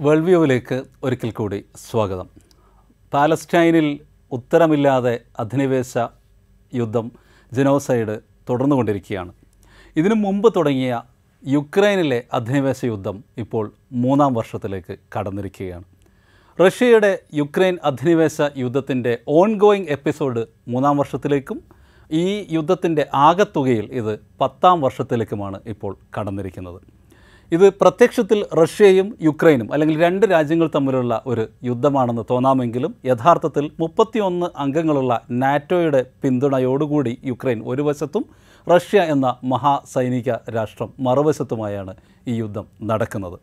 World വ്യൂവിലേക്ക് ഒരിക്കൽ കൂടി സ്വാഗതം. പാലസ്റ്റൈനിൽ ഉത്തരമില്ലാതെ അധിനിവേശ യുദ്ധം ജനോസൈഡ് തുടർന്നുകൊണ്ടിരിക്കുകയാണ്. ഇതിനു മുമ്പ് തുടങ്ങിയ യുക്രൈനിലെ അധിനിവേശ യുദ്ധം ഇപ്പോൾ മൂന്നാം വർഷത്തിലേക്ക് കടന്നിരിക്കുകയാണ്. റഷ്യയുടെ യുക്രൈൻ അധിനിവേശ യുദ്ധത്തിന്റെ ഓൺഗോയിങ് എപ്പിസോഡ് മൂന്നാം വർഷത്തിലേക്കും ഈ യുദ്ധത്തിന്റെ ആകത്തുകയിൽ ഇത് പത്താം വർഷത്തിലേക്കുമാണ് ഇപ്പോൾ കടന്നിരിക്കുന്നത്. ഇത് പ്രത്യക്ഷത്തിൽ റഷ്യയും യുക്രൈനും അല്ലെങ്കിൽ രണ്ട് രാജ്യങ്ങൾ തമ്മിലുള്ള ഒരു യുദ്ധമാണെന്ന് തോന്നാമെങ്കിലും യഥാർത്ഥത്തിൽ മുപ്പത്തിയൊന്ന് അംഗങ്ങളുള്ള നാറ്റോയുടെ പിന്തുണയോടുകൂടി യുക്രൈൻ ഒരു വശത്തും റഷ്യ എന്ന മഹാസൈനിക രാഷ്ട്രം മറുവശത്തുമായാണ് ഈ യുദ്ധം നടക്കുന്നത്.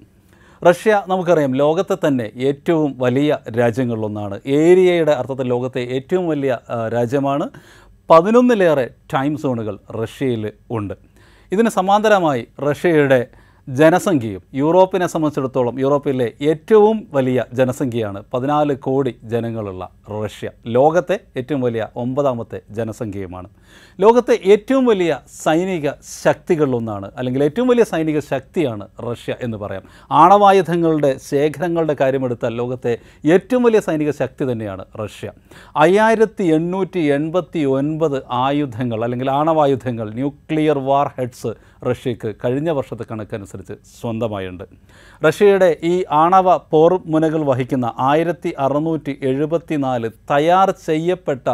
റഷ്യ നമുക്കറിയാം ലോകത്തെ തന്നെ ഏറ്റവും വലിയ രാജ്യങ്ങളിലൊന്നാണ്. ഏരിയയുടെ അർത്ഥത്തിൽ ലോകത്തെ ഏറ്റവും വലിയ രാജ്യമാണ്. പതിനൊന്നിലേറെ ടൈം സോണുകൾ റഷ്യയിൽ ഉണ്ട്. ഇതിന് സമാന്തരമായി റഷ്യയുടെ ജനസംഖ്യയും യൂറോപ്പിനെ സംബന്ധിച്ചിടത്തോളം യൂറോപ്പിലെ ഏറ്റവും വലിയ ജനസംഖ്യയാണ് പതിനാല് കോടി ജനങ്ങളുള്ള റഷ്യ. ലോകത്തെ ഏറ്റവും വലിയ ഒമ്പതാമത്തെ ജനസംഖ്യയുമാണ്. ലോകത്തെ ഏറ്റവും വലിയ സൈനിക ശക്തികളിലൊന്നാണ് അല്ലെങ്കിൽ ഏറ്റവും വലിയ സൈനിക ശക്തിയാണ് റഷ്യ എന്ന് പറയാം. ആണവായുധങ്ങളുടെ ശേഖരങ്ങളുടെ കാര്യമെടുത്താൽ ലോകത്തെ ഏറ്റവും വലിയ സൈനിക ശക്തി തന്നെയാണ് റഷ്യ. അയ്യായിരത്തി എണ്ണൂറ്റി എൺപത്തി ഒൻപത് ആയുധങ്ങൾ അല്ലെങ്കിൽ ആണവായുധങ്ങൾ ന്യൂക്ലിയർ വാർ ഹെഡ്സ് റഷ്യക്ക് കഴിഞ്ഞ വർഷത്തെ കണക്കനുസരിച്ച് സ്വന്തമായുണ്ട്. റഷ്യയുടെ ഈ ആണവ പോർമുനകൾ വഹിക്കുന്ന ആയിരത്തി അറുന്നൂറ്റി എഴുപത്തി നാല് തയ്യാർ ചെയ്യപ്പെട്ട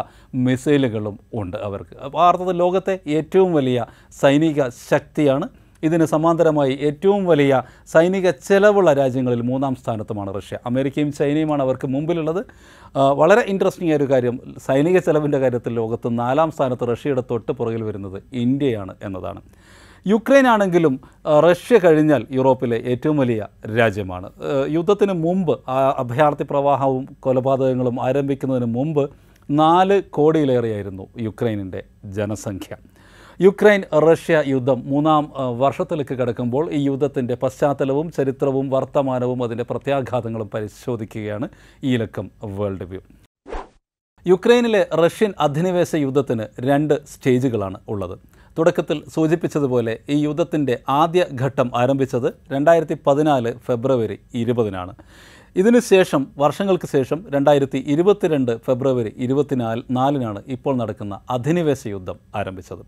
മിസൈലുകളും ഉണ്ട് അവർക്ക്. അർത്ഥത്തിൽ ലോകത്തെ ഏറ്റവും വലിയ സൈനിക ശക്തിയാണ്. ഇതിന് സമാന്തരമായി ഏറ്റവും വലിയ സൈനിക ചെലവുള്ള രാജ്യങ്ങളിൽ മൂന്നാം സ്ഥാനത്തുമാണ് റഷ്യ. അമേരിക്കയും ചൈനയുമാണ് അവർക്ക് മുമ്പിലുള്ളത്. വളരെ ഇൻട്രസ്റ്റിംഗ് ആയ ഒരു കാര്യം സൈനിക ചെലവിന്റെ കാര്യത്തിൽ ലോകത്ത് നാലാം സ്ഥാനത്ത് റഷ്യയുടെ തൊട്ട് പുറകിൽ വരുന്നത് ഇന്ത്യയാണ് എന്നതാണ്. യുക്രൈൻ ആണെങ്കിലും റഷ്യ കഴിഞ്ഞാൽ യൂറോപ്പിലെ ഏറ്റവും വലിയ രാജ്യമാണ്. യുദ്ധത്തിന് മുമ്പ് അഭയാർത്ഥി പ്രവാഹവും കൊലപാതകങ്ങളും ആരംഭിക്കുന്നതിന് മുമ്പ് നാല് കോടിയിലേറെയായിരുന്നു യുക്രൈനിന്റെ ജനസംഖ്യ. യുക്രൈൻ റഷ്യ യുദ്ധം മൂന്നാം വർഷത്തിലേക്ക് കടക്കുമ്പോൾ ഈ യുദ്ധത്തിന്റെ പശ്ചാത്തലവും ചരിത്രവും വർത്തമാനവും അതിന്റെ പ്രത്യാഘാതങ്ങളും പരിശോധിക്കുകയാണ് ഈ ലക്കം വേൾഡ് വ്യൂ. യുക്രൈനിലെ റഷ്യൻ അധിനിവേശ യുദ്ധത്തിന് രണ്ട് സ്റ്റേജുകളാണ് ഉള്ളത്. തുടക്കത്തിൽ സൂചിപ്പിച്ചതുപോലെ ഈ യുദ്ധത്തിന്റെ ആദ്യ ഘട്ടം ആരംഭിച്ചത് രണ്ടായിരത്തി പതിനാല് ഫെബ്രുവരി ഇരുപതിനാണ്. ഇതിനുശേഷം വർഷങ്ങൾക്ക് ശേഷം രണ്ടായിരത്തി ഇരുപത്തിരണ്ട് ഫെബ്രുവരി ഇരുപത്തിനാല് നാലിനാണ് ഇപ്പോൾ നടക്കുന്ന അധിനിവേശ യുദ്ധം ആരംഭിച്ചത്.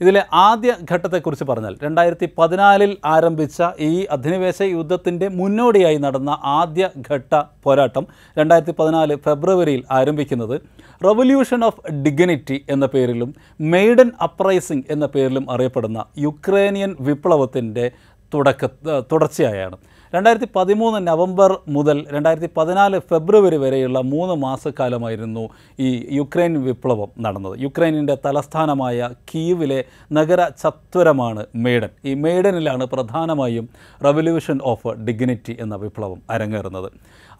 ഇതിലെ ആദ്യ ഘട്ടത്തെക്കുറിച്ച് പറഞ്ഞാൽ രണ്ടായിരത്തി പതിനാലിൽ ആരംഭിച്ച ഈ അധിനിവേശ യുദ്ധത്തിന്റെ മുന്നോടിയായി നടന്ന ആദ്യ ഘട്ട പോരാട്ടം രണ്ടായിരത്തി പതിനാല് ഫെബ്രുവരിയിൽ ആരംഭിക്കുന്നത് റവല്യൂഷൻ ഓഫ് ഡിഗ്നിറ്റി എന്ന പേരിലും മെയ്ഡൻ അപ്രൈസിംഗ് എന്ന പേരിലും അറിയപ്പെടുന്ന യുക്രേനിയൻ വിപ്ലവത്തിന്റെ തുടക്ക തുടർച്ചയായാണ്. രണ്ടായിരത്തി പതിമൂന്ന് നവംബർ മുതൽ രണ്ടായിരത്തി പതിനാല് ഫെബ്രുവരി വരെയുള്ള മൂന്ന് മാസക്കാലമായിരുന്നു ഈ യുക്രൈൻ വിപ്ലവം നടന്നത്. യുക്രൈനിന്റെ തലസ്ഥാനമായ കീവിലെ നഗര ചത്വരമാണ് മെയ്ഡൻ ഈ മെയ്ഡനിലാണ് പ്രധാനമായും റവല്യൂഷൻ ഓഫ് ഡിഗ്നിറ്റി എന്ന വിപ്ലവം അരങ്ങേറുന്നത്.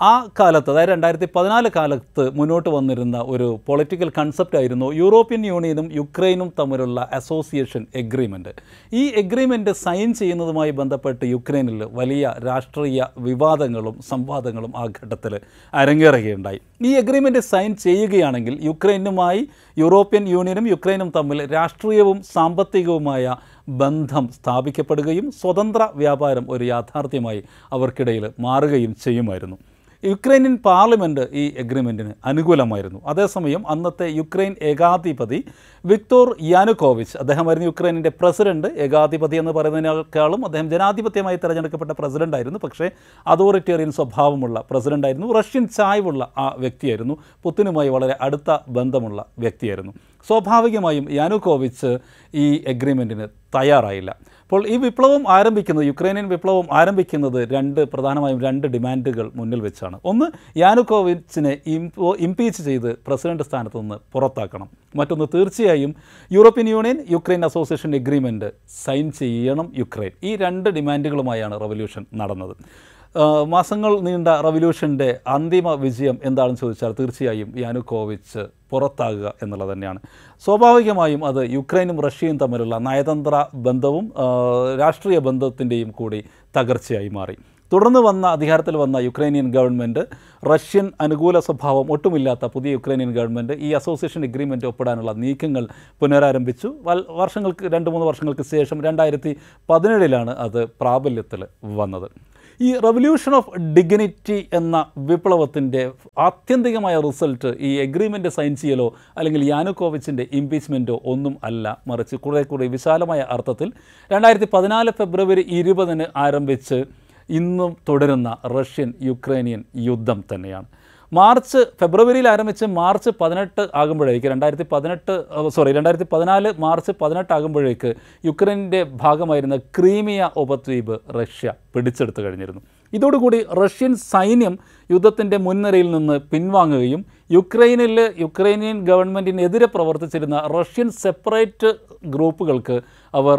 ആ കാലത്ത് അതായത് രണ്ടായിരത്തി പതിനാല് കാലത്ത് മുന്നോട്ട് വന്നിരുന്ന ഒരു പൊളിറ്റിക്കൽ കൺസെപ്റ്റ് ആയിരുന്നു യൂറോപ്യൻ യൂണിയനും യുക്രൈനും തമ്മിലുള്ള അസോസിയേഷൻ എഗ്രിമെന്റ് ഈ എഗ്രിമെന്റ് സൈൻ ചെയ്യുന്നതുമായി ബന്ധപ്പെട്ട് യുക്രൈനിൽ വലിയ രാഷ്ട്രീയ വിവാദങ്ങളും സംവാദങ്ങളും ആ ഘട്ടത്തിൽ അരങ്ങേറുകയുണ്ടായി. ഈ എഗ്രിമെന്റ് സൈൻ ചെയ്യുകയാണെങ്കിൽ യുക്രൈനുമായി യൂറോപ്യൻ യൂണിയനും യുക്രൈനും തമ്മിൽ രാഷ്ട്രീയവും സാമ്പത്തികവുമായ ബന്ധം സ്ഥാപിക്കപ്പെടുകയും സ്വതന്ത്ര വ്യാപാരം ഒരു യാഥാർത്ഥ്യമായി അവർക്കിടയിൽ മാറുകയും ചെയ്യുമായിരുന്നു. യുക്രൈനിയൻ പാർലമെന്റ് ഈ എഗ്രിമെന്റിന് അനുകൂലമായിരുന്നു. അതേസമയം അന്നത്തെ യുക്രൈൻ ഏകാധിപതി വിക്ടോർ യാനുക്കോവിച്ച് അദ്ദേഹമായിരുന്നു യുക്രൈനിന്റെ പ്രസിഡന്റ്. ഏകാധിപതി എന്ന് പറയുന്നതിനേക്കാളും അദ്ദേഹം ജനാധിപത്യമായി തിരഞ്ഞെടുക്കപ്പെട്ട പ്രസിഡന്റായിരുന്നു പക്ഷേ അതോറിറ്റേറിയൻ സ്വഭാവമുള്ള പ്രസിഡന്റായിരുന്നു റഷ്യൻ ചായ്വുള്ള ആ വ്യക്തിയായിരുന്നു. പുത്തിനുമായി വളരെ അടുത്ത ബന്ധമുള്ള വ്യക്തിയായിരുന്നു. സ്വാഭാവികമായും യാനുക്കോവിച്ച് ഈ എഗ്രിമെന്റിന് തയ്യാറായില്ല. അപ്പോൾ ഈ വിപ്ലവം ആരംഭിക്കുന്നത് യുക്രൈനിയൻ വിപ്ലവം ആരംഭിക്കുന്നത് രണ്ട് പ്രധാനമായും രണ്ട് ഡിമാൻഡുകൾ മുന്നിൽ വെച്ചാണ്. ഒന്ന് യാനുക്കോവിച്ചിനെ ഇംപോ ഇംപീച്ച് ചെയ്ത് പ്രസിഡന്റ് സ്ഥാനത്ത് നിന്ന് പുറത്താക്കണം. മറ്റൊന്ന് തീർച്ചയായും European Union Ukraine association agreement sign ചെയ്യണം യുക്രൈൻ. ഈ രണ്ട് ഡിമാൻഡുകളുമായാണ് റവല്യൂഷൻ നടന്നത്. മാസങ്ങൾ നീണ്ട റവല്യൂഷന്റെ അന്തിമ വിജയം എന്താണെന്ന് ചോദിച്ചാൽ തീർച്ചയായും യാനുക്കോവിച്ച് പുറത്താകുക എന്നുള്ളത് തന്നെയാണ്. സ്വാഭാവികമായും അത് യുക്രൈനും റഷ്യയും തമ്മിലുള്ള നയതന്ത്ര ബന്ധവും രാഷ്ട്രീയ ബന്ധത്തിന്റെയും കൂടി തകർച്ചയായി മാറി. തുടർന്ന് വന്ന അധികാരത്തിൽ വന്ന യുക്രൈനിയൻ ഗവൺമെന്റ് റഷ്യൻ അനുകൂല സ്വഭാവം ഒട്ടുമില്ലാത്ത പുതിയ യുക്രൈനിയൻ ഗവൺമെന്റ് ഈ അസോസിയേഷൻ എഗ്രിമെന്റ് ഒപ്പിടാനുള്ള നീക്കങ്ങൾ പുനരാരംഭിച്ചു. വർഷങ്ങൾക്ക് രണ്ട് മൂന്ന് വർഷങ്ങൾക്ക് ശേഷം രണ്ടായിരത്തി പതിനേഴിലാണ് അത് പ്രാബല്യത്തിൽ വന്നത്. ഈ റവല്യൂഷൻ ഓഫ് ഡിഗ്നിറ്റി എന്ന വിപ്ലവത്തിന്റെ ആത്യന്തികമായ റിസൾട്ട് ഈ എഗ്രിമെന്റ് സൈൻ ചെയ്യലോ അല്ലെങ്കിൽ യാനുക്കോവിച്ചിന്റെ ഇംപീച്ച്മെന്റോ ഒന്നും അല്ല. മറിച്ച് കുറേ കൂടി വിശാലമായ അർത്ഥത്തിൽ രണ്ടായിരത്തി പതിനാല് ഫെബ്രുവരി ഇരുപതിന് ആരംഭിച്ച് ഇന്നും തുടരുന്ന റഷ്യൻ യുക്രൈനിയൻ യുദ്ധം തന്നെയാണ്. മാർച്ച് ഫെബ്രുവരിയിൽ ആരംഭിച്ച് മാർച്ച് പതിനെട്ട് ആകുമ്പോഴേക്ക് രണ്ടായിരത്തി പതിനെട്ട് സോറി രണ്ടായിരത്തി പതിനാല് മാർച്ച് പതിനെട്ട് ആകുമ്പോഴേക്ക് യുക്രൈന്റെ ഭാഗമായിരുന്ന ക്രീമിയ ഉപദ്വീപ് റഷ്യ പിടിച്ചെടുത്തു കഴിഞ്ഞിരുന്നു. ഇതോടുകൂടി റഷ്യൻ സൈന്യം യുദ്ധത്തിന്റെ മുൻനിരയിൽ നിന്ന് പിൻവാങ്ങുകയും യുക്രൈനിൽ യുക്രൈനിയൻ ഗവൺമെന്റിനെതിരെ പ്രവർത്തിച്ചിരുന്ന റഷ്യൻ സെപ്പറേറ്റ് ഗ്രൂപ്പുകൾക്ക് അവർ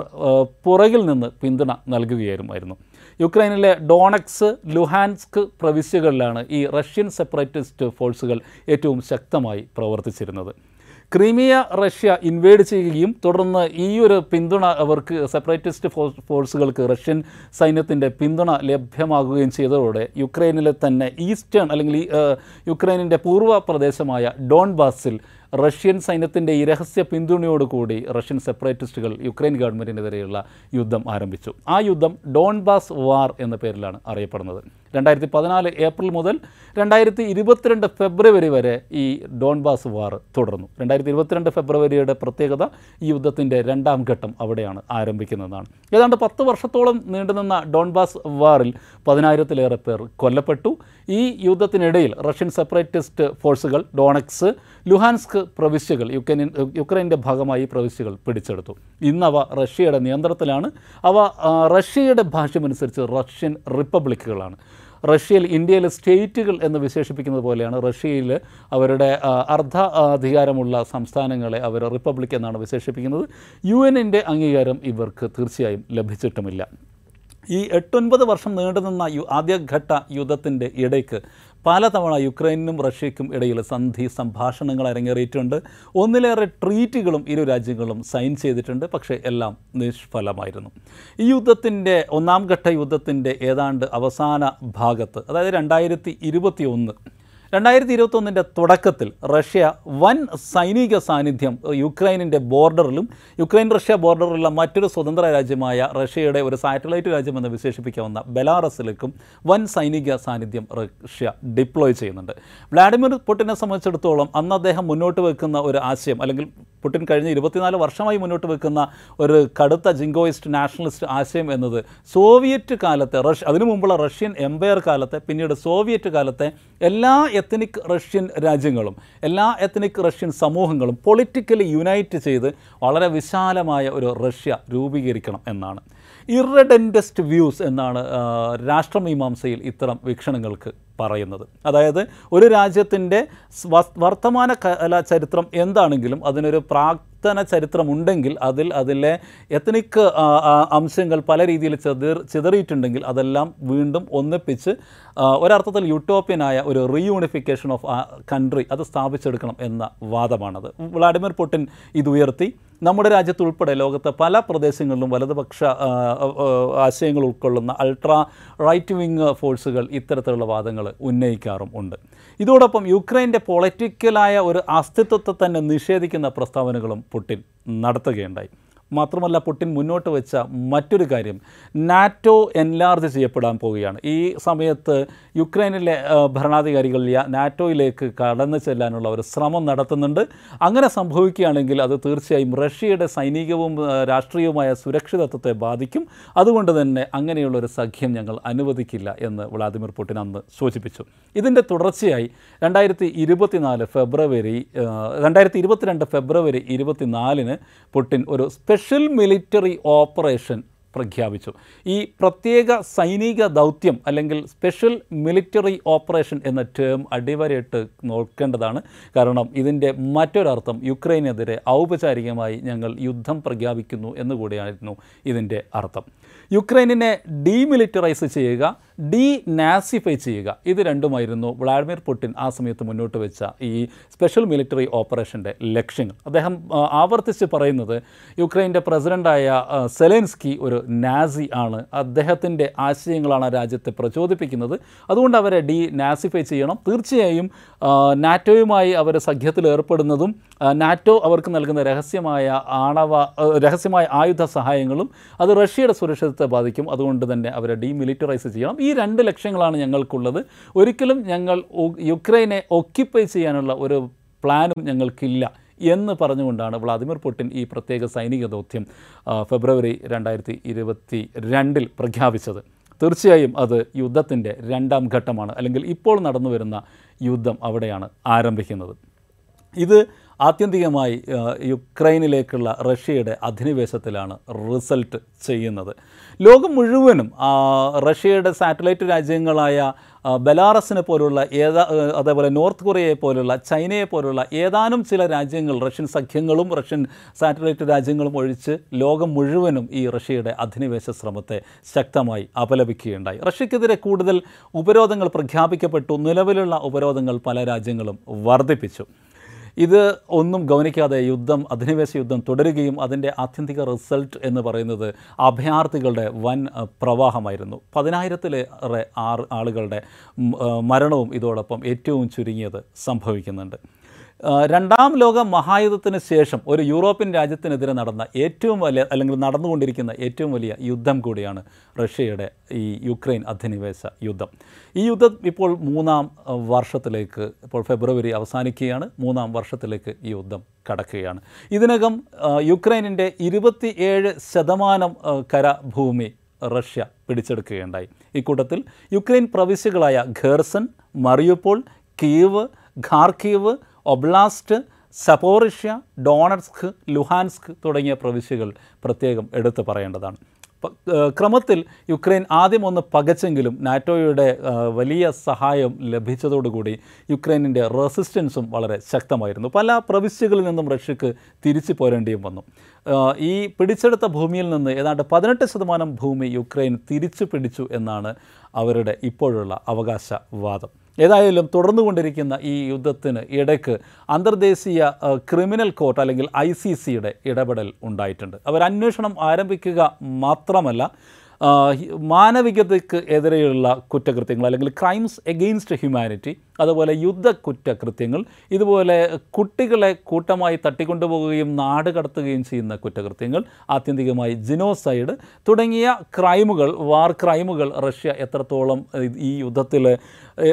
പുറകിൽ നിന്ന് പിന്തുണ നൽകുകയായിരുന്നു. യുക്രൈനിലെ ഡോണക്സ് ലുഹാൻസ്ക് പ്രവിശ്യകളിലാണ് ഈ റഷ്യൻ സെപ്പറേറ്റിസ്റ്റ് ഫോഴ്സുകൾ ഏറ്റവും ശക്തമായി പ്രവർത്തിച്ചിരുന്നത്. ക്രീമിയ റഷ്യ ഇൻവേഡ് ചെയ്യുകയും തുടർന്ന് ഈ ഒരു പിന്തുണ അവർക്ക് സെപ്പറേറ്റിസ്റ്റ് ഫോഴ്സുകൾക്ക് റഷ്യൻ സൈന്യത്തിന്റെ പിന്തുണ ലഭ്യമാകുകയും ചെയ്തതോടെ യുക്രൈനിലെ തന്നെ ഈസ്റ്റേൺ അല്ലെങ്കിൽ യുക്രൈനിന്റെ പൂർവ പ്രദേശമായ ഡോൺബാസിൽ റഷ്യൻ സൈന്യത്തിന്റെ ഈ രഹസ്യ പിന്തുണയോടുകൂടി റഷ്യൻ സെപ്പറേറ്റിസ്റ്റുകൾ യുക്രൈൻ ഗവൺമെന്റിനെതിരെയുള്ള യുദ്ധം ആരംഭിച്ചു. ആ യുദ്ധം ഡോൺബാസ് വാർ എന്ന പേരിലാണ് അറിയപ്പെടുന്നത്. രണ്ടായിരത്തി പതിനാല് ഏപ്രിൽ മുതൽ രണ്ടായിരത്തി ഇരുപത്തിരണ്ട് ഫെബ്രുവരി വരെ ഈ ഡോൺബാസ് വാർ തുടർന്നു. രണ്ടായിരത്തി ഇരുപത്തിരണ്ട് ഫെബ്രുവരിയുടെ പ്രത്യേകത ഈ യുദ്ധത്തിന്റെ രണ്ടാം ഘട്ടം അവിടെയാണ് ആരംഭിക്കുന്നതാണ്. ഏതാണ്ട് പത്ത് വർഷത്തോളം നീണ്ടുനിന്ന ഡോൺബാസ് വാറിൽ പതിനായിരത്തിലേറെ പേർ കൊല്ലപ്പെട്ടു. ഈ യുദ്ധത്തിനിടയിൽ റഷ്യൻ സെപ്പറേറ്റിസ്റ്റ് ഫോഴ്സുകൾ ഡോണക്സ് ലുഹാൻസ്ക് പ്രവിശ്യകൾ യുക്രൈൻ യുക്രൈന്റെ ഭാഗമായി പ്രവിശ്യകൾ പിടിച്ചെടുത്തു. ഇന്നവ റഷ്യയുടെ നിയന്ത്രണത്തിലാണ്. അവ റഷ്യയുടെ ഭാഷമനുസരിച്ച് റഷ്യൻ റിപ്പബ്ലിക്കുകളാണ്. റഷ്യയിൽ ഇന്ത്യയിലെ സ്റ്റേറ്റുകൾ എന്ന് വിശേഷിപ്പിക്കുന്നത് പോലെയാണ് റഷ്യയിൽ അവരുടെ അർദ്ധ അധികാരമുള്ള സംസ്ഥാനങ്ങളെ അവർ റിപ്പബ്ലിക് എന്നാണ് വിശേഷിപ്പിക്കുന്നത്. യു എന്നിന്റെ അംഗീകാരം ഇവർക്ക് തീർച്ചയായും ലഭിച്ചിട്ടുമില്ല. ഈ എട്ടൊൻപത് വർഷം നീണ്ടുനിന്ന യു ആദ്യഘട്ട യുദ്ധത്തിന്റെ ഇടയ്ക്ക് പലതവണ യുക്രൈനും റഷ്യയ്ക്കും ഇടയിൽ സന്ധി സംഭാഷണങ്ങൾ അരങ്ങേറിയിട്ടുണ്ട്. ഒന്നിലേറെ ട്രീറ്റുകളും ഇരു രാജ്യങ്ങളും സൈൻ ചെയ്തിട്ടുണ്ട്. പക്ഷേ എല്ലാം നിഷ്ഫലമായിരുന്നു. ഈ യുദ്ധത്തിന്റെ ഒന്നാം ഘട്ട യുദ്ധത്തിന്റെ ഏതാണ്ട് അവസാന ഭാഗത്ത് അതായത് രണ്ടായിരത്തി രണ്ടായിരത്തി ഇരുപത്തൊന്നിന്റെ തുടക്കത്തിൽ റഷ്യ വൻ സൈനിക സാന്നിധ്യം യുക്രൈനിന്റെ ബോർഡറിലും യുക്രൈൻ റഷ്യ ബോർഡറിലുള്ള മറ്റൊരു സ്വതന്ത്ര രാജ്യമായ റഷ്യയുടെ ഒരു സാറ്റലൈറ്റ് രാജ്യമെന്ന് വിശേഷിപ്പിക്കാവുന്ന ബെലാറസിലേക്കും വൻ സൈനിക സാന്നിധ്യം റഷ്യ ഡിപ്ലോയ് ചെയ്യുന്നുണ്ട്. വ്ളാഡിമിർ പുടിനെ സംബന്ധിച്ചിടത്തോളം അന്ന് അദ്ദേഹം മുന്നോട്ട് വെക്കുന്ന ഒരു ആശയം അല്ലെങ്കിൽ പുടിൻ കഴിഞ്ഞ ഇരുപത്തിനാല് വർഷമായി മുന്നോട്ട് വെക്കുന്ന ഒരു കടുത്ത ജിങ്കോയിസ്റ്റ് നാഷണലിസ്റ്റ് ആശയം എന്നത് സോവിയറ്റ് കാലത്തെ റഷ്യ അതിനു മുമ്പുള്ള റഷ്യൻ എംപയർ കാലത്തെ പിന്നീട് സോവിയറ്റ് കാലത്തെ എല്ലാ എത്തനിക് റഷ്യൻ രാജ്യങ്ങളും എല്ലാ എത്തനിക് റഷ്യൻ സമൂഹങ്ങളും പൊളിറ്റിക്കലി യുണൈറ്റ് ചെയ്ത് വളരെ വിശാലമായ ഒരു റഷ്യ രൂപീകരിക്കണം എന്നാണ്. ഇറഡന്റസ്റ്റ് വ്യൂസ് എന്നാണ് രാഷ്ട്രമീമാംസയിൽ ഇത്തരം വീക്ഷണങ്ങൾക്ക് പറയുന്നത്. അതായത് ഒരു രാജ്യത്തിന്റെ വർത്തമാന കല ചരിത്രം എന്താണെങ്കിലും അതിനൊരു പ്രാക്തന ചരിത്രമുണ്ടെങ്കിൽ അതിൽ അതിലെ ആ, അംശങ്ങൾ പല രീതിയിൽ ചെതി ചിതറിയിട്ടുണ്ടെങ്കിൽ അതെല്ലാം വീണ്ടും ഒന്നിപ്പിച്ച് ഒരർത്ഥത്തിൽ യൂട്ടോപ്യനായ ഒരു റീയൂണിഫിക്കേഷൻ ഓഫ് കൺട്രി അത് സ്ഥാപിച്ചെടുക്കണം എന്ന വാദമാണത്. വ്ളാഡിമിർ പുട്ടിൻ ഇത് ഉയർത്തി. നമ്മുടെ രാജ്യത്തുൾപ്പെടെ ലോകത്തെ പല പ്രദേശങ്ങളിലും വലതുപക്ഷ ആശയങ്ങൾ ഉൾക്കൊള്ളുന്ന അൾട്രാ റൈറ്റ് വിങ് ഫോഴ്സുകൾ ഇത്തരത്തിലുള്ള വാദങ്ങൾ ഉന്നയിക്കാറും ഉണ്ട്. ഇതോടൊപ്പം യുക്രൈന്റെ പൊളിറ്റിക്കലായ ഒരു അസ്തിത്വത്തെ തന്നെ നിഷേധിക്കുന്ന പ്രസ്താവനകളും പുടിൻ നടത്തുകയുണ്ടായി. മാത്രമല്ല പുടിൻ മുന്നോട്ട് വെച്ച മറ്റൊരു കാര്യം നാറ്റോ എൻലാർജ് ചെയ്യപ്പെടാൻ പോവുകയാണ്. ഈ സമയത്ത് യുക്രൈനിലെ ഭരണാധികാരികൾ നാറ്റോയിലേക്ക് കടന്നു ചെല്ലാനുള്ള ഒരു ശ്രമം നടത്തുന്നുണ്ട്. അങ്ങനെ സംഭവിക്കുകയാണെങ്കിൽ അത് തീർച്ചയായും റഷ്യയുടെ സൈനികവും രാഷ്ട്രീയവുമായ സുരക്ഷിതത്വത്തെ ബാധിക്കും. അതുകൊണ്ട് തന്നെ അങ്ങനെയുള്ള ഒരു സഖ്യം ഞങ്ങൾ അനുവദിക്കില്ല എന്ന് വ്ളാദിമിർ പുടിൻ അന്ന് സൂചിപ്പിച്ചു. ഇതിന്റെ തുടർച്ചയായി രണ്ടായിരത്തി ഇരുപത്തിനാല് ഫെബ്രുവരി രണ്ടായിരത്തി ഇരുപത്തിരണ്ട് ഫെബ്രുവരി ഇരുപത്തിനാലിന് പുടിൻ ഒരു സ്പെഷ്യൽ മിലിറ്ററി ഓപ്പറേഷൻ പ്രഖ്യാപിച്ചു. ഈ പ്രത്യേക സൈനിക ദൗത്യം അല്ലെങ്കിൽ സ്പെഷ്യൽ മിലിറ്ററി ഓപ്പറേഷൻ എന്ന ടേം അടിവരയിട്ട് നോക്കേണ്ടതാണ്. കാരണം ഇതിന്റെ മറ്റൊരർത്ഥം യുക്രൈനെതിരെ ഔപചാരികമായി ഞങ്ങൾ യുദ്ധം പ്രഖ്യാപിക്കുന്നു എന്നുകൂടിയായിരുന്നു ഇതിന്റെ അർത്ഥം. യുക്രൈനിനെ ഡീമിലിറ്ററൈസ് ചെയ്യുക ഡീ നാസിഫൈ ചെയ്യുക. ഇത് രണ്ടുമായിരുന്നു വ്ളാഡിമിർ പുടിൻ ആ സമയത്ത് മുന്നോട്ട് വെച്ച ഈ സ്പെഷ്യൽ മിലിറ്ററി ഓപ്പറേഷന്റെ ലക്ഷ്യങ്ങൾ. അദ്ദേഹം ആവർത്തിച്ച് പറയുന്നത് യുക്രൈന്റെ പ്രസിഡന്റായ സെലൻസ്കി ഒരു നാസി ആണ്. അദ്ദേഹത്തിന്റെ ആശയങ്ങളാണ് ആ രാജ്യത്തെ പ്രചോദിപ്പിക്കുന്നത്. അതുകൊണ്ട് അവരെ ഡി നാസിഫൈ ചെയ്യണം. തീർച്ചയായും നാറ്റോയുമായി അവർ സഖ്യത്തിൽ ഏർപ്പെടുന്നതും നാറ്റോ അവർക്ക് നൽകുന്ന രഹസ്യമായ ആണവ രഹസ്യമായ ആയുധ സഹായങ്ങളും അത് റഷ്യയുടെ സുരക്ഷിതത്തെ ബാധിക്കും. അതുകൊണ്ട് തന്നെ അവരെ ഡീമിലിറ്ററൈസ് ചെയ്യണം. ഈ രണ്ട് ലക്ഷ്യങ്ങളാണ് ഞങ്ങൾക്കുള്ളത്. ഒരിക്കലും ഞങ്ങൾ യുക്രൈനെ ഒക്യുപ്പൈ ചെയ്യാനുള്ള ഒരു പ്ലാനും ഞങ്ങൾക്കില്ല എന്ന് പറഞ്ഞുകൊണ്ടാണ് വ്ളാദിമിർ പുടിൻ ഈ പ്രത്യേക സൈനിക ദൗത്യം ഫെബ്രുവരി രണ്ടായിരത്തി ഇരുപത്തി രണ്ടിൽ പ്രഖ്യാപിച്ചത്. തീർച്ചയായും അത് യുദ്ധത്തിന്റെ രണ്ടാം ഘട്ടമാണ്. അല്ലെങ്കിൽ ഇപ്പോൾ നടന്നു വരുന്ന യുദ്ധം അവിടെയാണ് ആരംഭിക്കുന്നത്. ഇത് ആത്യന്തികമായി യുക്രൈനിലേക്കുള്ള റഷ്യയുടെ അധിനിവേശത്തിലാണ് റിസൾട്ട് ചെയ്യുന്നത്. ലോകം മുഴുവനും റഷ്യയുടെ സാറ്റലൈറ്റ് രാജ്യങ്ങളായ ബലാറസിനെ പോലുള്ള ഏതാ അതേപോലെ നോർത്ത് കൊറിയയെ പോലുള്ള ചൈനയെ പോലുള്ള ഏതാനും ചില രാജ്യങ്ങൾ റഷ്യൻ സഖ്യങ്ങളും റഷ്യൻ സാറ്റലൈറ്റ് രാജ്യങ്ങളും ഒഴിച്ച് ലോകം മുഴുവനും ഈ റഷ്യയുടെ അധിനിവേശ ശ്രമത്തെ ശക്തമായി അപലപിക്കുകയുണ്ടായി. റഷ്യക്കെതിരെ കൂടുതൽ ഉപരോധങ്ങൾ പ്രഖ്യാപിക്കപ്പെട്ടു. നിലവിലുള്ള ഉപരോധങ്ങൾ പല രാജ്യങ്ങളും വർദ്ധിപ്പിച്ചു. ഇത് ഒന്നും ഗൗനിക്കാതെ യുദ്ധം അധിനിവേശ യുദ്ധം തുടരുകയും അതിന്റെ ആത്യന്തിക റിസൾട്ട് എന്ന് പറയുന്നത് അഭയാർത്ഥികളുടെ വൻ പ്രവാഹമായിരുന്നു. പതിനായിരത്തിലേറെ ആറ് ആളുകളുടെ മരണവും ഇതോടൊപ്പം ഏറ്റവും ചുരുങ്ങിയത് സംഭവിക്കുന്നുണ്ട്. രണ്ടാം ലോക മഹായുദ്ധത്തിന് ശേഷം ഒരു യൂറോപ്യൻ രാജ്യത്തിനെതിരെ നടന്ന ഏറ്റവും വലിയ അല്ലെങ്കിൽ നടന്നുകൊണ്ടിരിക്കുന്ന ഏറ്റവും വലിയ യുദ്ധം കൂടിയാണ് റഷ്യയുടെ ഈ യുക്രൈൻ അധിനിവേശ യുദ്ധം. ഈ യുദ്ധം ഇപ്പോൾ മൂന്നാം വർഷത്തിലേക്ക് ഇപ്പോൾ ഫെബ്രുവരി അവസാനിക്കുകയാണ്. മൂന്നാം വർഷത്തിലേക്ക് ഈ യുദ്ധം കടക്കുകയാണ്. ഇതിനകം യുക്രൈനിന്റെ ഇരുപത്തിയേഴ് ശതമാനം കരഭൂമി റഷ്യ പിടിച്ചെടുക്കുകയുണ്ടായി. ഇക്കൂട്ടത്തിൽ Ukraine പ്രവിശ്യകളായ Kherson Mariupol Kiev Kharkiv oblast Zaporizhzhia Donetsk Luhansk തുടങ്ങിയ പ്രവിശ്യകൾ പ്രത്യേകം എടുത്തു പറയേണ്ടതാണ്. ക്രമത്തിൽ യുക്രൈൻ ആദ്യം ഒന്ന് പകച്ചെങ്കിലും നാറ്റോയുടെ വലിയ സഹായം ലഭിച്ചതോടുകൂടി യുക്രൈനിന്റെ റെസിസ്റ്റൻസും വളരെ ശക്തമായിരുന്നു. പല പ്രവിശ്യകളിൽ നിന്നും റഷ്യക്ക് തിരിച്ചു പോരേണ്ടിയും വന്നു. ഈ പിടിച്ചെടുത്ത ഭൂമിയിൽ നിന്ന് ഏതാണ്ട് പതിനെട്ട് ശതമാനം ഭൂമി യുക്രൈൻ തിരിച്ചു പിടിച്ചു എന്നാണ് അവരുടെ ഇപ്പോഴുള്ള അവകാശവാദം. ഏതായാലും തുടർന്നുകൊണ്ടിരിക്കുന്ന ഈ യുദ്ധത്തിന് ഇടയ്ക്ക് അന്തർദേശീയ ക്രിമിനൽ കോർട്ട് അല്ലെങ്കിൽ ഐ സി സിയുടെ ഇടപെടൽ ഉണ്ടായിട്ടുണ്ട്. അവർ അന്വേഷണം ആരംഭിക്കുക മാത്രമല്ല മാനവികതയ്ക്ക് എതിരെയുള്ള കുറ്റകൃത്യങ്ങൾ അല്ലെങ്കിൽ ക്രൈംസ് എഗെയിൻസ്റ്റ് ഹ്യൂമാനിറ്റി അതുപോലെ യുദ്ധ കുറ്റകൃത്യങ്ങൾ ഇതുപോലെ കുട്ടികളെ കൂട്ടമായി തട്ടിക്കൊണ്ടുപോകുകയും നാട് കടത്തുകയും ചെയ്യുന്ന കുറ്റകൃത്യങ്ങൾ ആത്യന്തികമായി ജിനോസൈഡ് തുടങ്ങിയ ക്രൈമുകൾ വാർ ക്രൈമുകൾ റഷ്യ എത്രത്തോളം ഈ യുദ്ധത്തിൽ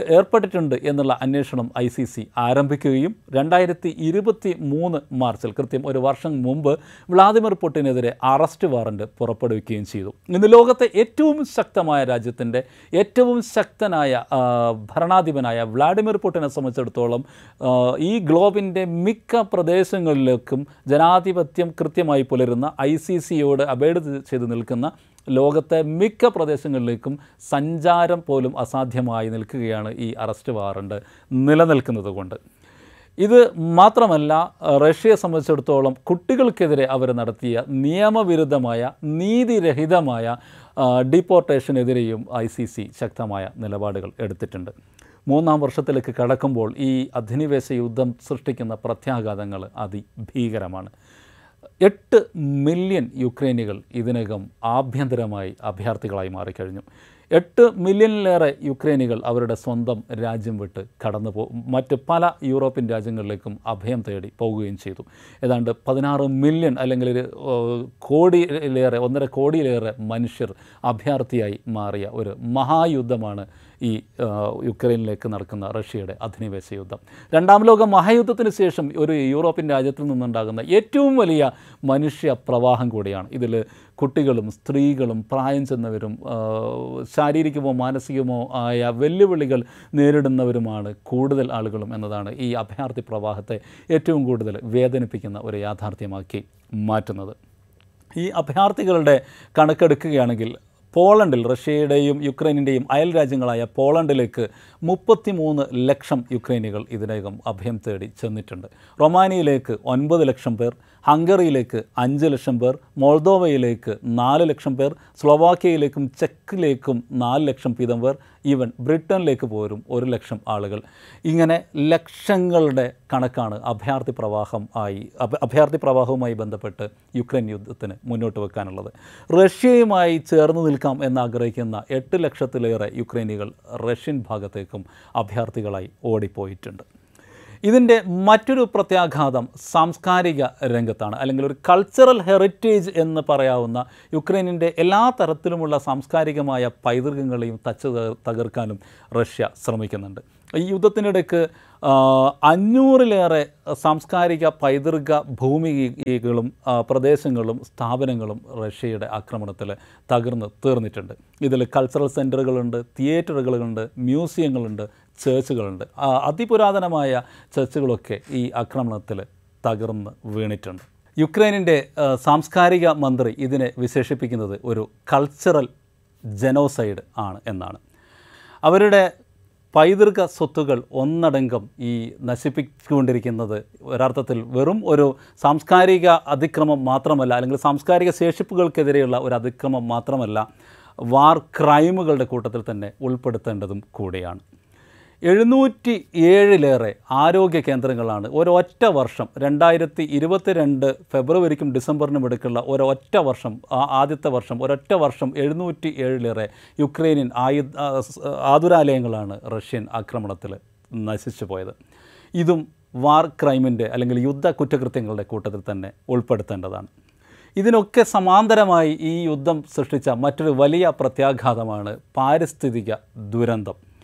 ഏർപ്പെട്ടിട്ടുണ്ട് എന്നുള്ള അന്വേഷണം ഐ സി സി ആരംഭിക്കുകയും രണ്ടായിരത്തി ഇരുപത്തി മൂന്ന് മാർച്ചിൽ കൃത്യം ഒരു വർഷം മുമ്പ് വ്ളാദിമിർ പുട്ടിനെതിരെ അറസ്റ്റ് വാറണ്ട് പുറപ്പെടുവിക്കുകയും ചെയ്തു. ഇന്ന് ലോകത്തെ ഏറ്റവും ശക്തമായ രാജ്യത്തിന്റെ ഏറ്റവും ശക്തനായ ഭരണാധിപനായ വ്ളാഡിമിർ പുട്ടിനെ സംബന്ധിച്ചിടത്തോളം ഈ ഗ്ലോബിന്റെ മിക്ക പ്രദേശങ്ങളിലേക്കും ജനാധിപത്യം കൃത്യമായി പുലരുന്ന ഐ സി സിയോട് അബേഡ് ചെയ്ത് നിൽക്കുന്ന ലോകത്തെ മിക്ക പ്രദേശങ്ങളിലേക്കും സഞ്ചാരം പോലും അസാധ്യമായി നിൽക്കുകയാണ് ഈ അറസ്റ്റ് വാറണ്ട് നിലനിൽക്കുന്നത് കൊണ്ട് ഇത് മാത്രമല്ല റഷ്യയെ സംബന്ധിച്ചിടത്തോളം കുട്ടികൾക്കെതിരെ അവർ നടത്തിയ നിയമവിരുദ്ധമായ നീതിരഹിതമായ ഡിപ്പോർട്ടേഷനെതിരെയും ഐ സി സി ശക്തമായ നിലപാടുകൾ എടുത്തിട്ടുണ്ട്. മൂന്നാം വർഷത്തിലേക്ക് കടക്കുമ്പോൾ ഈ അധിനിവേശ യുദ്ധം സൃഷ്ടിക്കുന്ന പ്രത്യാഘാതങ്ങൾ അതിഭീകരമാണ്. എട്ട് മില്യൺ യുക്രൈനികൾ ഇതിനകം ആഭ്യന്തരമായി അഭയാർത്ഥികളായി മാറിക്കഴിഞ്ഞു. എട്ട് മില്യണിലേറെ യുക്രൈനികൾ അവരുടെ സ്വന്തം രാജ്യം വിട്ട് കടന്നു പോ മറ്റ് പല യൂറോപ്യൻ രാജ്യങ്ങളിലേക്കും അഭയം തേടി പോവുകയും ചെയ്തു. ഏതാണ്ട് പതിനാറ് മില്യൺ അല്ലെങ്കിൽ ഒരു കോടിയിലേറെ ഒന്നര കോടിയിലേറെ മനുഷ്യർ അഭയാർത്ഥിയായി മാറിയ ഒരു മഹായുദ്ധമാണ് ഈ യുക്രൈനിലേക്ക് നടക്കുന്ന റഷ്യയുടെ അധിനിവേശ യുദ്ധം. രണ്ടാം ലോക മഹായുദ്ധത്തിന് ശേഷം ഒരു യൂറോപ്യൻ രാജ്യത്തിൽ നിന്നുണ്ടാകുന്ന ഏറ്റവും വലിയ മനുഷ്യ പ്രവാഹം കൂടിയാണ്. ഇതിൽ കുട്ടികളും സ്ത്രീകളും പ്രായം ചെന്നവരും ശാരീരികമോ മാനസികമോ ആയ വെല്ലുവിളികൾ നേരിടുന്നവരുമാണ് കൂടുതൽ ആളുകളും എന്നതാണ് ഈ അഭയാർത്ഥി പ്രവാഹത്തെ ഏറ്റവും കൂടുതൽ വേദനിപ്പിക്കുന്ന ഒരു യാഥാർത്ഥ്യമാക്കി മാറ്റുന്നത്. ഈ അഭയാർത്ഥികളുടെ കണക്കെടുക്കുകയാണെങ്കിൽ പോളണ്ടിൽ റഷ്യയുടെയും യുക്രൈനിന്റെയും അയൽ രാജ്യങ്ങളായ പോളണ്ടിലേക്ക് മുപ്പത്തിമൂന്ന് ലക്ഷം യുക്രൈനികൾ ഇതിനകം അഭയം തേടി ചെന്നിട്ടുണ്ട്. റൊമാനിയയിലേക്ക് ഒൻപത് ലക്ഷം പേർ ഹംഗറിയിലേക്ക് അഞ്ച് ലക്ഷം പേർ മോൾദോവയിലേക്ക് നാല് ലക്ഷം പേർ സ്ലോവാക്യയിലേക്കും ചെക്കിലേക്കും നാല് ലക്ഷം വീതം പേർ ഈവൻ ബ്രിട്ടനിലേക്ക് പോരും ഒരു ലക്ഷം ആളുകൾ. ഇങ്ങനെ ലക്ഷങ്ങളുടെ കണക്കാണ് അഭയാർത്ഥി പ്രവാഹം ആയി അഭ- അഭയാർത്ഥി പ്രവാഹവുമായി ബന്ധപ്പെട്ട് യുക്രൈൻ യുദ്ധത്തിന് മുന്നോട്ട് വെക്കാനുള്ളത്. റഷ്യയുമായി ചേർന്ന് നിൽക്കാം എന്നാഗ്രഹിക്കുന്ന എട്ട് ലക്ഷത്തിലേറെ യുക്രൈനികൾ റഷ്യൻ ഭാഗത്തേക്കും അഭയാർത്ഥികളായി ഓടിപ്പോയിട്ടുണ്ട്. ഇതിന്റെ മറ്റൊരു പ്രത്യാഘാതം സാംസ്കാരിക രംഗത്താണ് അല്ലെങ്കിൽ ഒരു കൾച്ചറൽ ഹെറിറ്റേജ് എന്ന് പറയാവുന്ന യുക്രൈനിന്റെ എല്ലാ തരത്തിലുമുള്ള സാംസ്കാരികമായ പൈതൃകങ്ങളെയും തച്ച് തകർക്കാനും റഷ്യ ശ്രമിക്കുന്നുണ്ട്. ഈ യുദ്ധത്തിനിടയ്ക്ക് അഞ്ഞൂറിലേറെ സാംസ്കാരിക പൈതൃക ഭൂമികളും പ്രദേശങ്ങളും സ്ഥാപനങ്ങളും റഷ്യയുടെ ആക്രമണത്തിൽ തകർന്ന് തീർന്നിട്ടുണ്ട്. ഇതിൽ കൾച്ചറൽ സെന്ററുകളുണ്ട് തിയേറ്ററുകളുണ്ട് മ്യൂസിയങ്ങളുണ്ട് ചേർച്ചുകളുണ്ട് അതിപുരാതനമായ ചർച്ചുകളൊക്കെ ഈ ആക്രമണത്തിൽ തകർന്ന് വീണിട്ടുണ്ട്. യുക്രൈനിന്റെ സാംസ്കാരിക മന്ത്രി ഇതിനെ വിശേഷിപ്പിക്കുന്നത് ഒരു കൾച്ചറൽ ജനോസൈഡ് ആണ് എന്നാണ്. അവരുടെ പൈതൃക സ്വത്തുകൾ ഒന്നടങ്കം ഈ നശിപ്പിച്ചുകൊണ്ടിരിക്കുന്നത് ഒരർത്ഥത്തിൽ വെറും ഒരു സാംസ്കാരിക അതിക്രമം മാത്രമല്ല അല്ലെങ്കിൽ സാംസ്കാരിക ശേഷിപ്പുകൾക്കെതിരെയുള്ള ഒരു അതിക്രമം മാത്രമല്ല വാർ ക്രൈമുകളുടെ കൂട്ടത്തിൽ തന്നെ ഉൾപ്പെടുത്തേണ്ടതും കൂടിയാണ്. എഴുന്നൂറ്റി ഏഴിലേറെ ആരോഗ്യ കേന്ദ്രങ്ങളാണ്. ഒരൊറ്റ വർഷം രണ്ടായിരത്തി ഇരുപത്തിരണ്ട് ഫെബ്രുവരിക്കും ഡിസംബറിനും ഇടയ്ക്കുള്ള ഒരൊറ്റ വർഷം ആദ്യത്തെ വർഷം ഒരൊറ്റ വർഷം എഴുന്നൂറ്റി ഏഴിലേറെ യുക്രൈനിൻ ആയുധ ആതുരാലയങ്ങളാണ് റഷ്യൻ ആക്രമണത്തിൽ നശിച്ചു പോയത്. ഇതും വാർ ക്രൈമിന്റെ അല്ലെങ്കിൽ യുദ്ധ കുറ്റകൃത്യങ്ങളുടെ കൂട്ടത്തിൽ തന്നെ ഉൾപ്പെടുത്തേണ്ടതാണ്. ഇതിനൊക്കെ സമാന്തരമായി ഈ യുദ്ധം സൃഷ്ടിച്ച മറ്റൊരു വലിയ പ്രത്യാഘാതമാണ് പാരിസ്ഥിതിക ദുരന്തം.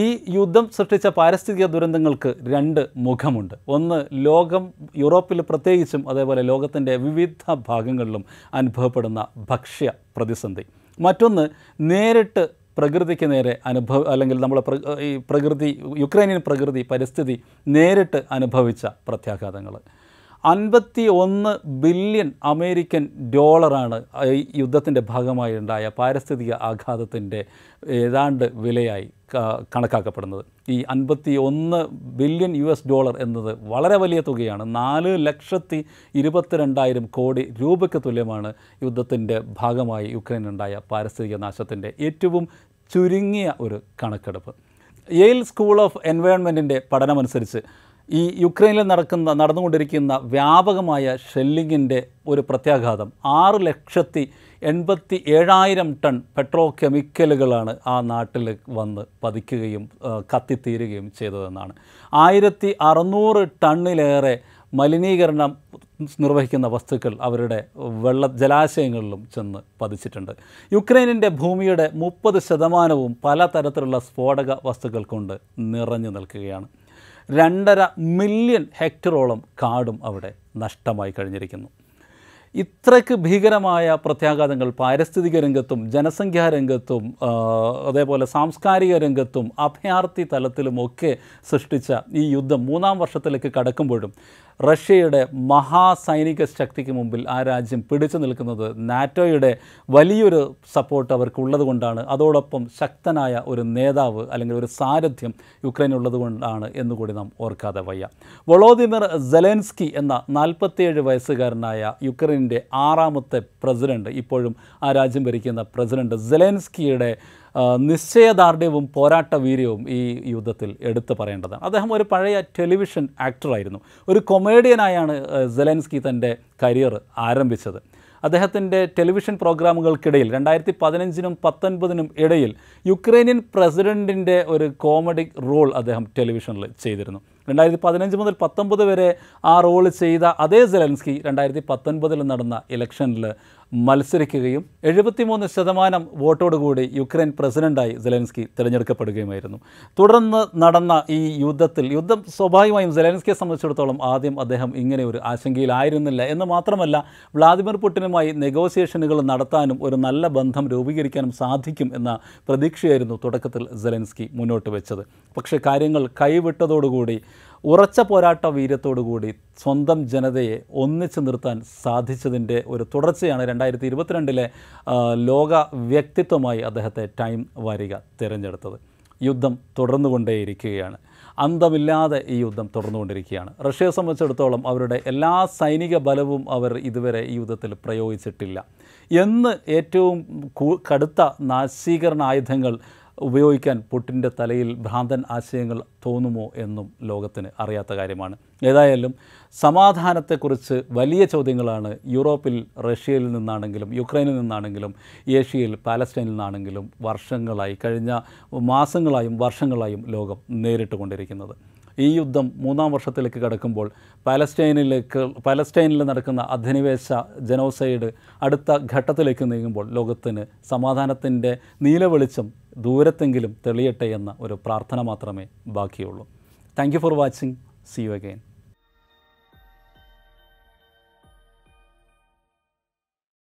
ഈ യുദ്ധം സൃഷ്ടിച്ച പാരിസ്ഥിതിക ദുരന്തങ്ങൾക്ക് രണ്ട് മുഖമുണ്ട്. ഒന്ന് ലോകം യൂറോപ്പിൽ പ്രത്യേകിച്ചും അതേപോലെ ലോകത്തിന്റെ വിവിധ ഭാഗങ്ങളിലും അനുഭവപ്പെടുന്ന ഭക്ഷ്യ പ്രതിസന്ധി. മറ്റൊന്ന് നേരിട്ട് പ്രകൃതിക്ക് നേരെ അനുഭവ അല്ലെങ്കിൽ നമ്മളെ പ്ര ഈ പ്രകൃതി യുക്രൈനിയൻ പ്രകൃതി പരിസ്ഥിതി നേരിട്ട് അനുഭവിച്ച പ്രത്യാഘാതങ്ങൾ. അൻപത്തി ഒന്ന് ബില്യൺ അമേരിക്കൻ ഡോളറാണ് ഈ യുദ്ധത്തിന്റെ ഭാഗമായി ഉണ്ടായ പാരിസ്ഥിതിക ആഘാതത്തിന്റെ ഏതാണ്ട് വിലയായി കണക്കാക്കപ്പെടുന്നത്. ഈ അൻപത്തി ഒന്ന് ബില്യൺ യു എസ് ഡോളർ എന്നത് വളരെ വലിയ തുകയാണ്. നാല് ലക്ഷത്തി ഇരുപത്തിരണ്ടായിരം കോടി രൂപയ്ക്ക് തുല്യമാണ് യുദ്ധത്തിന്റെ ഭാഗമായി യുക്രൈനുണ്ടായ പാരിസ്ഥിതിക നാശത്തിന്റെ ഏറ്റവും ചുരുങ്ങിയ ഒരു കണക്കെടുപ്പ്. യെയിൽ സ്കൂൾ ഓഫ് എൻവയോൺമെന്റിന്റെ പഠനമനുസരിച്ച് ഈ യുക്രൈനിൽ നടക്കുന്ന നടന്നുകൊണ്ടിരിക്കുന്ന വ്യാപകമായ ഷെല്ലിങ്ങിന്റെ ഒരു പ്രത്യാഘാതം. ആറ് ലക്ഷത്തി എൺപത്തി ഏഴായിരം ടൺ പെട്രോ കെമിക്കലുകളാണ് ആ നാട്ടിൽ വന്ന് പതിക്കുകയും കത്തിത്തീരുകയും ചെയ്തതെന്നാണ്. ആയിരത്തി അറുന്നൂറ് ടണ്ണിലേറെ മലിനീകരണം നിർവഹിക്കുന്ന വസ്തുക്കൾ അവരുടെ വെള്ള ജലാശയങ്ങളിലും ചെന്ന് പതിച്ചിട്ടുണ്ട്. യുക്രൈനിന്റെ ഭൂമിയുടെ മുപ്പത് ശതമാനവും പലതരത്തിലുള്ള സ്ഫോടക വസ്തുക്കൾ കൊണ്ട് നിറഞ്ഞു നിൽക്കുകയാണ്. രണ്ടര മില്യൺ ഹെക്ടറോളം കാടും അവിടെ നഷ്ടമായി കഴിഞ്ഞിരിക്കുന്നു. ഇത്രയ്ക്ക് ഭീകരമായ പ്രത്യാഘാതങ്ങൾ പാരിസ്ഥിതിക രംഗത്തും ജനസംഖ്യാ രംഗത്തും അതേപോലെ സാംസ്കാരിക രംഗത്തും അഭയാർത്ഥി തലത്തിലുമൊക്കെ സൃഷ്ടിച്ച ഈ യുദ്ധം മൂന്നാം വർഷത്തിലേക്ക് കടക്കുമ്പോഴും റഷ്യയുടെ മഹാസൈനിക ശക്തിക്ക് മുമ്പിൽ ആ രാജ്യം പിടിച്ചു നിൽക്കുന്നത് നാറ്റോയുടെ വലിയൊരു സപ്പോർട്ട് അവർക്കുള്ളത് കൊണ്ടാണ്. അതോടൊപ്പം ശക്തനായ ഒരു നേതാവ് അല്ലെങ്കിൽ ഒരു സാരഥ്യം യുക്രൈനുള്ളത് കൊണ്ടാണ് എന്നുകൂടി നാം ഓർക്കാതെ വയ്യ. വളോദിമിർ സെലൻസ്കി എന്ന നാൽപ്പത്തിയേഴ് വയസ്സുകാരനായ യുക്രൈനിന്റെ ആറാമത്തെ പ്രസിഡന്റ് ഇപ്പോഴും ആ രാജ്യം ഭരിക്കുന്ന പ്രസിഡന്റ് സെലൻസ്കിയുടെ നിശ്ചയദാർഢ്യവും പോരാട്ട വീര്യവും ഈ യുദ്ധത്തിൽ എടുത്തു പറയേണ്ടതാണ്. അദ്ദേഹം ഒരു പഴയ ടെലിവിഷൻ ആക്ടറായിരുന്നു. ഒരു കൊമേഡിയനായാണ് സെലൻസ്കി തന്റെ കരിയർ ആരംഭിച്ചത്. അദ്ദേഹത്തിന്റെ ടെലിവിഷൻ പ്രോഗ്രാമുകൾക്കിടയിൽ രണ്ടായിരത്തി പതിനഞ്ചിനും പത്തൊൻപതിനും ഇടയിൽ യുക്രൈനിയൻ പ്രസിഡന്റിന്റെ ഒരു കോമഡി റോൾ അദ്ദേഹം ടെലിവിഷനിൽ ചെയ്തിരുന്നു. രണ്ടായിരത്തി പതിനഞ്ച് മുതൽ പത്തൊമ്പത് വരെ ആ റോൾ ചെയ്ത അതേ സെലൻസ്കി രണ്ടായിരത്തി പത്തൊൻപതിൽ നടന്ന ഇലക്ഷനിൽ മത്സരിക്കുകയും എഴുപത്തിമൂന്ന് ശതമാനം വോട്ടോടുകൂടി യുക്രൈൻ പ്രസിഡന്റായി സെലൻസ്കി തിരഞ്ഞെടുക്കപ്പെടുകയുമായിരുന്നു. തുടർന്ന് നടന്ന ഈ യുദ്ധത്തിൽ യുദ്ധം സ്വാഭാവികമായും സെലൻസ്കിയെ സംബന്ധിച്ചിടത്തോളം ആദ്യം അദ്ദേഹം ഇങ്ങനെ ഒരു ആശങ്കയിലായിരുന്നില്ല. എന്ന് മാത്രമല്ല വ്ളാദിമിർ പുട്ടിനുമായി നെഗോസിയേഷനുകൾ നടത്താനും ഒരു നല്ല ബന്ധം രൂപീകരിക്കാനും സാധിക്കും എന്ന പ്രതീക്ഷയായിരുന്നു തുടക്കത്തിൽ സെലൻസ്കി മുന്നോട്ട് വെച്ചത്. പക്ഷേ കാര്യങ്ങൾ കൈവിട്ടതോടുകൂടി ഉറച്ച പോരാട്ട വീര്യത്തോടുകൂടി സ്വന്തം ജനതയെ ഒന്നിച്ചു നിർത്താൻ സാധിച്ചതിന്റെ ഒരു തുടർച്ചയാണ് രണ്ടായിരത്തി ഇരുപത്തിരണ്ടിലെ ലോക വ്യക്തിത്വമായി അദ്ദേഹത്തെ ടൈം വാരിക തിരഞ്ഞെടുത്തത്. യുദ്ധം തുടർന്നുകൊണ്ടേയിരിക്കുകയാണ്. അന്തമില്ലാതെ ഈ യുദ്ധം തുടർന്നുകൊണ്ടിരിക്കുകയാണ്. റഷ്യയെ സംബന്ധിച്ചിടത്തോളം അവരുടെ എല്ലാ സൈനിക ബലവും അവർ ഇതുവരെ ഈ യുദ്ധത്തിൽ പ്രയോഗിച്ചിട്ടില്ല. എന്ന് ഏറ്റവും കടുത്ത നാശീകരണ ആയുധങ്ങൾ ഉപയോഗിക്കാൻ പുട്ടിന്റെ തലയിൽ ഭ്രാന്തൻ ആശയങ്ങൾ തോന്നുമോ എന്നും ലോകത്തിന് അറിയാത്ത കാര്യമാണ്. ഏതായാലും സമാധാനത്തെക്കുറിച്ച് വലിയ ചോദ്യങ്ങളാണ് യൂറോപ്പിൽ റഷ്യയിൽ നിന്നാണെങ്കിലും യുക്രൈനിൽ നിന്നാണെങ്കിലും ഏഷ്യയിൽ പാലസ്റ്റൈനിൽ നിന്നാണെങ്കിലും വർഷങ്ങളായി കഴിഞ്ഞ മാസങ്ങളായും വർഷങ്ങളായും ലോകം നേരിട്ട് കൊണ്ടിരിക്കുന്നത് ഈ യുദ്ധം മൂന്നാം വർഷത്തിലേക്ക് കടക്കുമ്പോൾ പാലസ്റ്റൈനിലേക്ക് പാലസ്റ്റൈനിൽ നടക്കുന്ന അധിനിവേശ ജനോസൈഡ് അടുത്ത ഘട്ടത്തിലേക്ക് നീങ്ങുമ്പോൾ ലോകത്തിന് സമാധാനത്തിന്റെ നീലവെളിച്ചം ദൂരത്തെങ്കിലും തെളിയട്ടെ എന്ന ഒരു പ്രാർത്ഥന മാത്രമേ ബാക്കിയുള്ളൂ. Thank you for watching see you again